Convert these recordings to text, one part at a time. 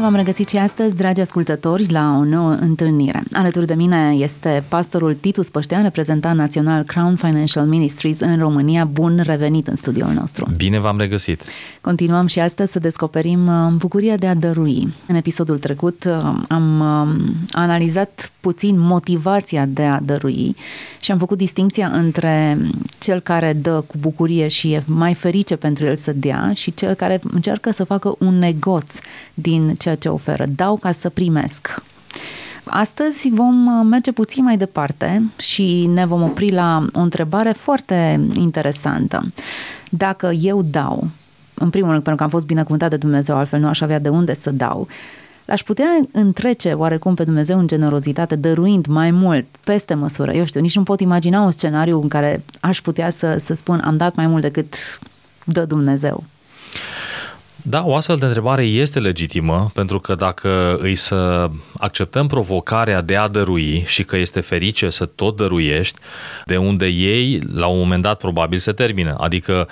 Bine v-am regăsit și astăzi, dragi ascultători, la o nouă întâlnire. Alături de mine este pastorul Titus Păștean, reprezentant național Crown Financial Ministries în România. Bun revenit în studioul nostru! Bine v-am regăsit! Continuăm și astăzi să descoperim uh, bucuria de a dărui. În episodul trecut uh, am uh, analizat puțin motivația de a dărui și am făcut distinția între cel care dă cu bucurie și e mai ferice pentru el să dea și cel care încearcă să facă un negoț din ceea ce oferă. Dau ca să primesc. Astăzi vom merge puțin mai departe și ne vom opri la o întrebare foarte interesantă. Dacă eu dau, în primul rând pentru că am fost binecuvântat de Dumnezeu, altfel nu aș avea de unde să dau, Aș putea întrece oarecum pe Dumnezeu în generozitate, dăruind mai mult, peste măsură. Eu știu, nici nu pot imagina un scenariu în care aș putea să, să spun am dat mai mult decât dă Dumnezeu. Da, o astfel de întrebare este legitimă, pentru că dacă îi să acceptăm provocarea de a dărui și că este ferice să tot dăruiești, de unde ei, la un moment dat, probabil se termină. Adică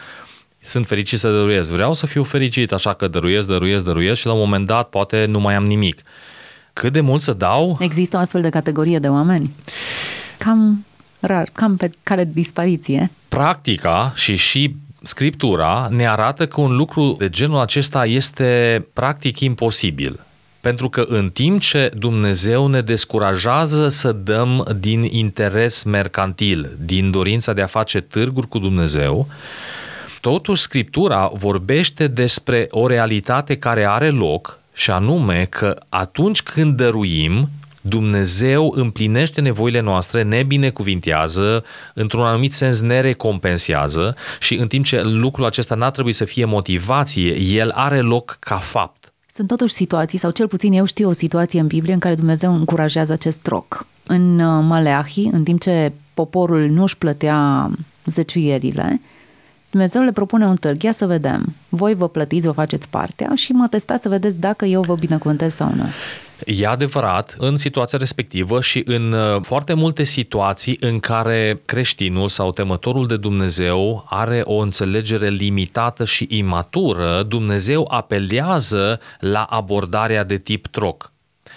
sunt fericit să dăruiesc. Vreau să fiu fericit, așa că dăruiesc, dăruiesc, dăruiesc și la un moment dat poate nu mai am nimic. Cât de mult să dau? Există o astfel de categorie de oameni? Cam rar, cam pe cale dispariție. Practica și și Scriptura ne arată că un lucru de genul acesta este practic imposibil. Pentru că în timp ce Dumnezeu ne descurajează să dăm din interes mercantil, din dorința de a face târguri cu Dumnezeu, totuși Scriptura vorbește despre o realitate care are loc și anume că atunci când dăruim, Dumnezeu împlinește nevoile noastre, ne binecuvintează, într-un anumit sens ne recompensează și în timp ce lucrul acesta n-ar trebui să fie motivație, el are loc ca fapt. Sunt totuși situații, sau cel puțin eu știu o situație în Biblie în care Dumnezeu încurajează acest troc. În uh, Maleahi, în timp ce poporul nu își plătea zeciuierile, Dumnezeu le propune un târg, ia să vedem. Voi vă plătiți, vă faceți partea și mă testați să vedeți dacă eu vă binecuvântez sau nu. E adevărat, în situația respectivă și în uh, foarte multe situații în care creștinul sau temătorul de Dumnezeu are o înțelegere limitată și imatură, Dumnezeu apelează la abordarea de tip troc.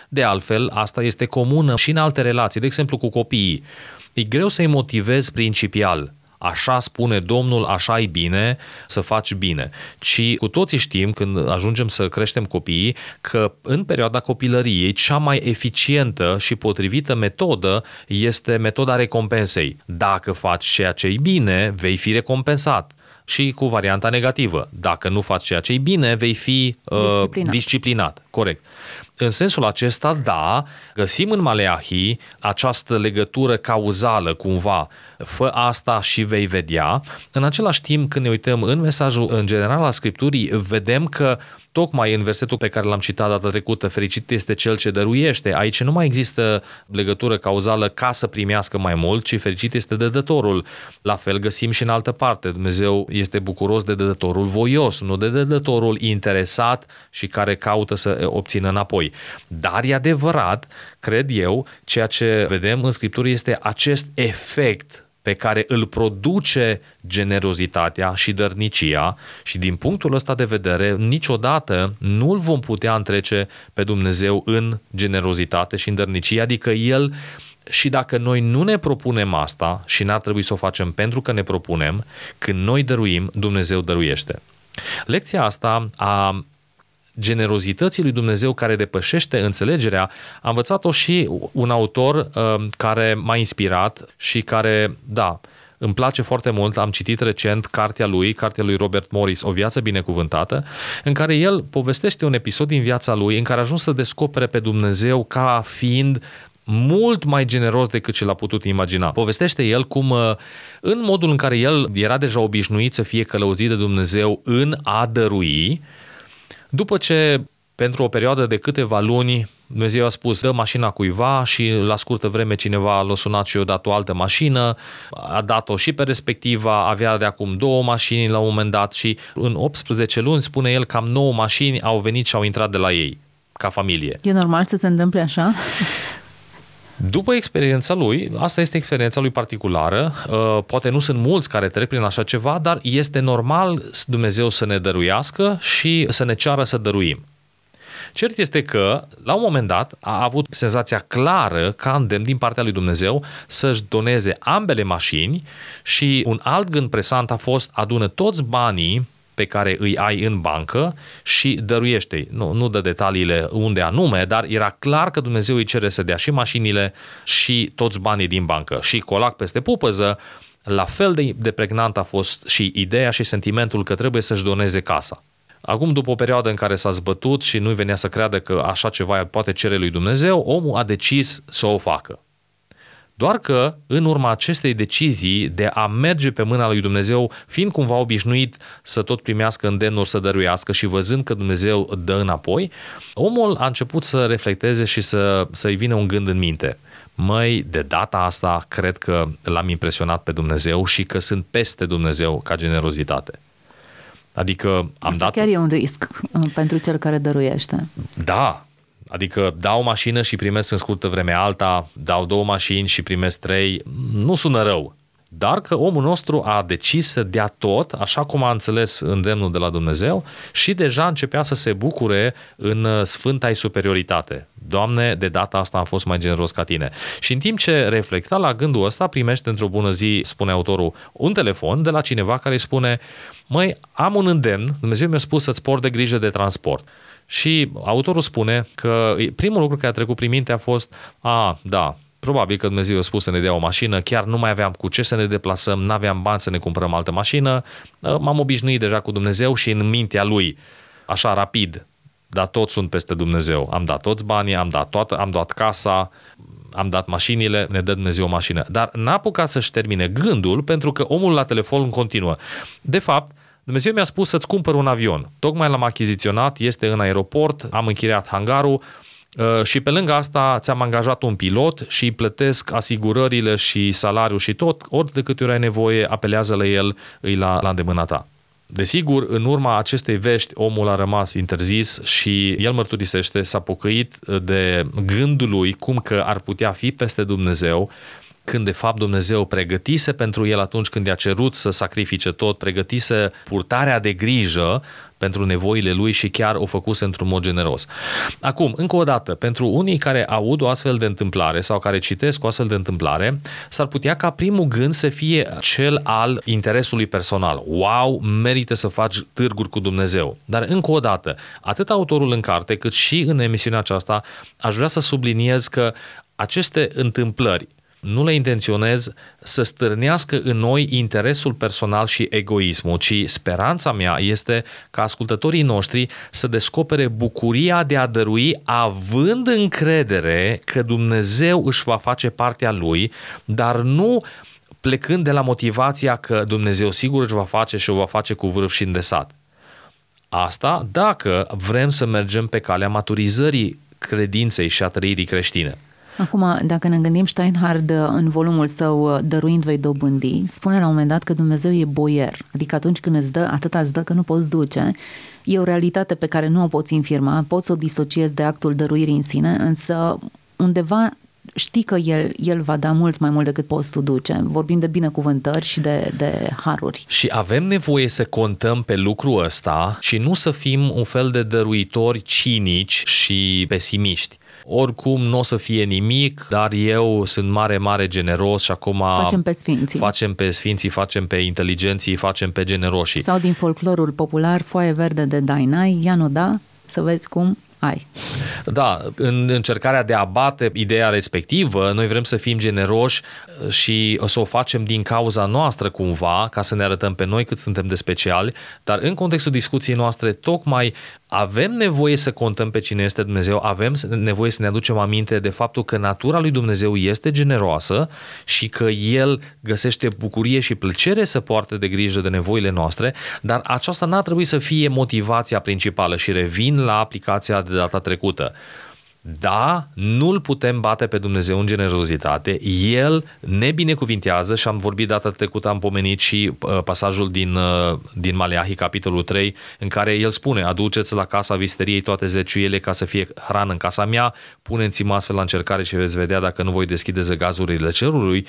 De altfel, asta este comună și în alte relații, de exemplu cu copiii. E greu să-i motivezi principial așa spune Domnul, așa e bine, să faci bine. Ci cu toții știm, când ajungem să creștem copiii, că în perioada copilăriei cea mai eficientă și potrivită metodă este metoda recompensei. Dacă faci ceea ce e bine, vei fi recompensat și cu varianta negativă. Dacă nu faci ceea ce e bine, vei fi uh, disciplinat. disciplinat. Corect. În sensul acesta, da, găsim în Maleahi această legătură cauzală cumva. Fă asta și vei vedea. În același timp, când ne uităm în mesajul în general al Scripturii, vedem că tocmai în versetul pe care l-am citat data trecută, fericit este cel ce dăruiește. Aici nu mai există legătură cauzală ca să primească mai mult, ci fericit este dădătorul. La fel găsim și în altă parte. Dumnezeu este bucuros de dădătorul voios, nu de dădătorul interesat și care caută să obțină înapoi. Dar e adevărat, cred eu, ceea ce vedem în Scriptură este acest efect pe care îl produce generozitatea și dărnicia și din punctul ăsta de vedere niciodată nu îl vom putea întrece pe Dumnezeu în generozitate și în dărnicie, adică El și dacă noi nu ne propunem asta și n-ar trebui să o facem pentru că ne propunem, când noi dăruim, Dumnezeu dăruiește. Lecția asta a generozității lui Dumnezeu care depășește înțelegerea, a învățat-o și un autor uh, care m-a inspirat și care, da, îmi place foarte mult, am citit recent cartea lui, cartea lui Robert Morris, O viață binecuvântată, în care el povestește un episod din viața lui în care a ajuns să descopere pe Dumnezeu ca fiind mult mai generos decât ce l-a putut imagina. Povestește el cum, uh, în modul în care el era deja obișnuit să fie călăuzit de Dumnezeu în a dărui, după ce pentru o perioadă de câteva luni Dumnezeu a spus, dă mașina cuiva și la scurtă vreme cineva l-a sunat și i-a dat o altă mașină, a dat-o și pe respectiva, avea de acum două mașini la un moment dat și în 18 luni, spune el, cam 9 mașini au venit și au intrat de la ei, ca familie. E normal să se întâmple așa? După experiența lui, asta este experiența lui particulară, uh, poate nu sunt mulți care trec prin așa ceva, dar este normal Dumnezeu să ne dăruiască și să ne ceară să dăruim. Cert este că, la un moment dat, a avut senzația clară, ca îndemn din partea lui Dumnezeu, să-și doneze ambele mașini și un alt gând presant a fost adună toți banii pe care îi ai în bancă și dăruiește Nu, nu dă detaliile unde anume, dar era clar că Dumnezeu îi cere să dea și mașinile și toți banii din bancă. Și colac peste pupăză, la fel de, de pregnant a fost și ideea și sentimentul că trebuie să-și doneze casa. Acum, după o perioadă în care s-a zbătut și nu venea să creadă că așa ceva poate cere lui Dumnezeu, omul a decis să o facă. Doar că, în urma acestei decizii de a merge pe mâna lui Dumnezeu, fiind cumva obișnuit să tot primească îndemnuri să dăruiască și văzând că Dumnezeu dă înapoi, omul a început să reflecteze și să, să-i vină un gând în minte. Măi, de data asta cred că l-am impresionat pe Dumnezeu și că sunt peste Dumnezeu ca generozitate. Adică am Asta dat... chiar e un risc uh, pentru cel care dăruiește. Da, Adică dau o mașină și primesc în scurtă vreme alta, dau două mașini și primesc trei, nu sună rău. Dar că omul nostru a decis să dea tot, așa cum a înțeles îndemnul de la Dumnezeu și deja începea să se bucure în sfânta superioritate. Doamne, de data asta am fost mai generos ca tine. Și în timp ce reflecta la gândul ăsta, primește într-o bună zi, spune autorul, un telefon de la cineva care îi spune măi, am un îndemn, Dumnezeu mi-a spus să-ți por de grijă de transport. Și autorul spune că primul lucru care a trecut prin minte a fost, a, da, probabil că Dumnezeu a spus să ne dea o mașină, chiar nu mai aveam cu ce să ne deplasăm, nu aveam bani să ne cumpărăm altă mașină, m-am obișnuit deja cu Dumnezeu și în mintea lui, așa rapid, dar toți sunt peste Dumnezeu. Am dat toți banii, am dat toată, am dat casa, am dat mașinile, ne dă Dumnezeu o mașină. Dar n-a apucat să-și termine gândul pentru că omul la telefon continuă. De fapt, Dumnezeu mi-a spus să-ți cumpăr un avion. Tocmai l-am achiziționat, este în aeroport, am închiriat hangarul uh, și pe lângă asta ți-am angajat un pilot și îi plătesc asigurările și salariul și tot, ori de câte ori ai nevoie, apelează la el, îi la, la îndemâna ta. Desigur, în urma acestei vești, omul a rămas interzis și el mărturisește, s-a pocăit de gândul lui cum că ar putea fi peste Dumnezeu când de fapt Dumnezeu pregătise pentru el atunci când i-a cerut să sacrifice tot, pregătise purtarea de grijă pentru nevoile lui și chiar o făcuse într-un mod generos. Acum, încă o dată, pentru unii care aud o astfel de întâmplare sau care citesc o astfel de întâmplare, s-ar putea ca primul gând să fie cel al interesului personal. Wow, merită să faci târguri cu Dumnezeu. Dar încă o dată, atât autorul în carte cât și în emisiunea aceasta, aș vrea să subliniez că aceste întâmplări nu le intenționez să stârnească în noi interesul personal și egoismul, ci speranța mea este ca ascultătorii noștri să descopere bucuria de a dărui având încredere că Dumnezeu își va face partea lui, dar nu plecând de la motivația că Dumnezeu sigur își va face și o va face cu vârf și îndesat. Asta dacă vrem să mergem pe calea maturizării credinței și a trăirii creștine. Acum, dacă ne gândim, Steinhard, în volumul său Dăruind vei dobândi, spune la un moment dat că Dumnezeu e boier. Adică atunci când îți dă, atât îți dă că nu poți duce. E o realitate pe care nu o poți infirma, poți să o disociezi de actul dăruirii în sine, însă undeva știi că el, el va da mult mai mult decât poți tu duce. Vorbim de binecuvântări și de, de haruri. Și avem nevoie să contăm pe lucrul ăsta și nu să fim un fel de dăruitori cinici și pesimiști oricum nu o să fie nimic, dar eu sunt mare, mare generos și acum facem pe sfinții. Facem pe sfinții, facem pe inteligenții, facem pe generoșii. Sau din folclorul popular, foaie verde de Dainai, ia nu da, să vezi cum ai. Da, în încercarea de a bate ideea respectivă, noi vrem să fim generoși și să o facem din cauza noastră cumva, ca să ne arătăm pe noi cât suntem de speciali, dar în contextul discuției noastre, tocmai avem nevoie să contăm pe cine este Dumnezeu, avem nevoie să ne aducem aminte de faptul că natura lui Dumnezeu este generoasă și că El găsește bucurie și plăcere să poarte de grijă de nevoile noastre, dar aceasta n-ar trebui să fie motivația principală și revin la aplicația de data trecută. Da, nu-L putem bate pe Dumnezeu în generozitate, El ne binecuvintează și am vorbit data trecută, am pomenit și uh, pasajul din, uh, din Maleahi, capitolul 3, în care El spune, aduceți la casa visteriei toate zeciuiele ca să fie hrană în casa mea, puneți-mă astfel la încercare și veți vedea dacă nu voi deschide zăgazurile cerului.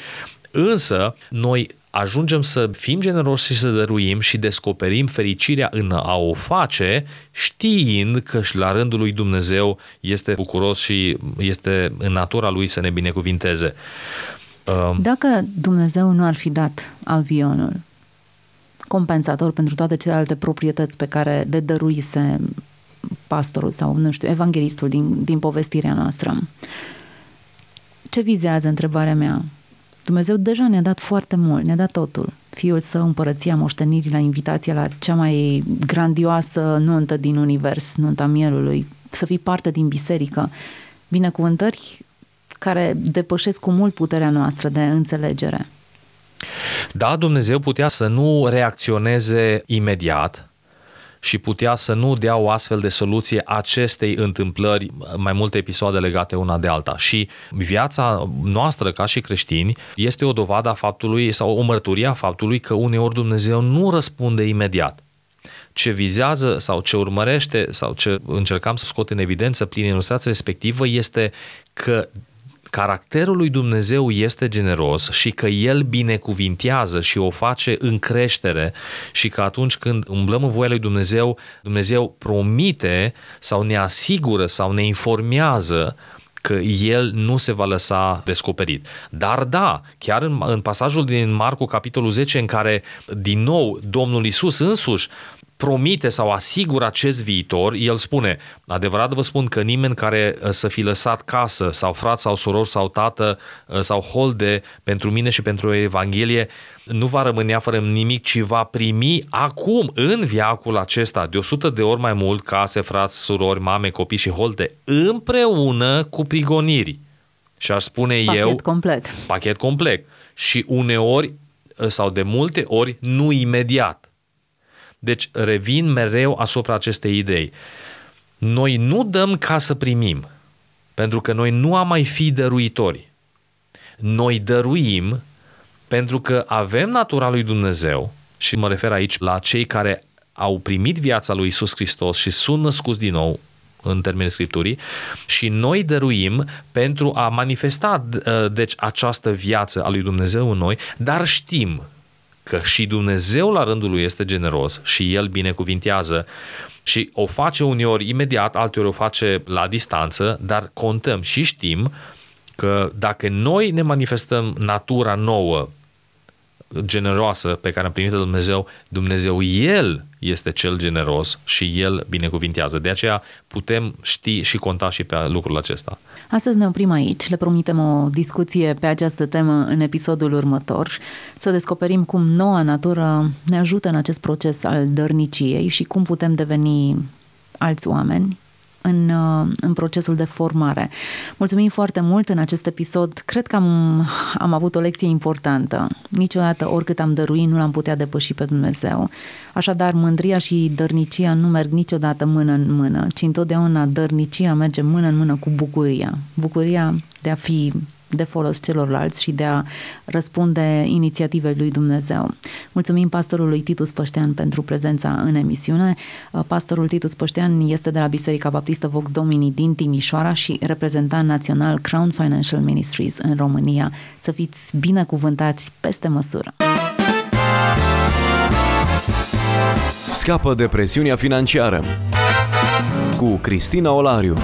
Însă, noi ajungem să fim generoși și să dăruim și descoperim fericirea în a o face, știind că și la rândul lui Dumnezeu este bucuros și este în natura lui să ne binecuvinteze. Um, Dacă Dumnezeu nu ar fi dat avionul compensator pentru toate celelalte proprietăți pe care le dăruise pastorul sau, nu știu, evanghelistul din, din povestirea noastră, ce vizează întrebarea mea? Dumnezeu deja ne-a dat foarte mult, ne-a dat totul. Fiul său, împărăția moștenirii la invitația la cea mai grandioasă nuntă din univers, nunta mielului, să fii parte din biserică. Binecuvântări care depășesc cu mult puterea noastră de înțelegere. Da, Dumnezeu putea să nu reacționeze imediat, și putea să nu dea o astfel de soluție acestei întâmplări, mai multe episoade legate una de alta. Și viața noastră ca și creștini este o dovadă a faptului sau o mărturie a faptului că uneori Dumnezeu nu răspunde imediat ce vizează sau ce urmărește sau ce încercam să scot în evidență prin ilustrația respectivă este că caracterul lui Dumnezeu este generos și că El binecuvintează și o face în creștere și că atunci când umblăm în voia lui Dumnezeu, Dumnezeu promite sau ne asigură sau ne informează că el nu se va lăsa descoperit. Dar da, chiar în, în pasajul din Marcu, capitolul 10, în care din nou Domnul Isus însuși promite sau asigură acest viitor, el spune, adevărat vă spun că nimeni care uh, să fi lăsat casă sau frat sau soror sau tată uh, sau holde pentru mine și pentru Evanghelie nu va rămânea fără nimic, ci va primi acum, în viacul acesta, de 100 de ori mai mult case, frați, surori, mame, copii și holde, împreună cu prigoniri. Și aș spune pachet eu... Pachet complet. Pachet complet. Și uneori uh, sau de multe ori nu imediat. Deci revin mereu asupra acestei idei. Noi nu dăm ca să primim, pentru că noi nu am mai fi dăruitori. Noi dăruim pentru că avem natura lui Dumnezeu și mă refer aici la cei care au primit viața lui Isus Hristos și sunt născuți din nou în termenii Scripturii și noi dăruim pentru a manifesta deci această viață a lui Dumnezeu în noi, dar știm că și Dumnezeu la rândul lui este generos și El binecuvintează. Și o face uneori imediat, alteori o face la distanță, dar contăm și știm că dacă noi ne manifestăm natura nouă generoasă pe care am primit-o Dumnezeu, Dumnezeu El este cel generos și El binecuvintează. De aceea putem ști și conta și pe lucrul acesta. Astăzi ne oprim aici, le promitem o discuție pe această temă în episodul următor, să descoperim cum noua natură ne ajută în acest proces al dărniciei și cum putem deveni alți oameni în, uh, în procesul de formare. Mulțumim foarte mult în acest episod. Cred că am, am avut o lecție importantă. Niciodată, oricât am dăruit, nu l-am putea depăși pe Dumnezeu. Așadar, mândria și dărnicia nu merg niciodată mână în mână, ci întotdeauna dărnicia merge mână în mână cu bucuria. Bucuria de a fi de folos celorlalți și de a răspunde inițiativei lui Dumnezeu. Mulțumim pastorului Titus Păștean pentru prezența în emisiune. Pastorul Titus Păștean este de la Biserica Baptistă Vox Domini din Timișoara și reprezentant național Crown Financial Ministries în România. Să fiți binecuvântați peste măsură! Scapă de presiunea financiară cu Cristina Olariu.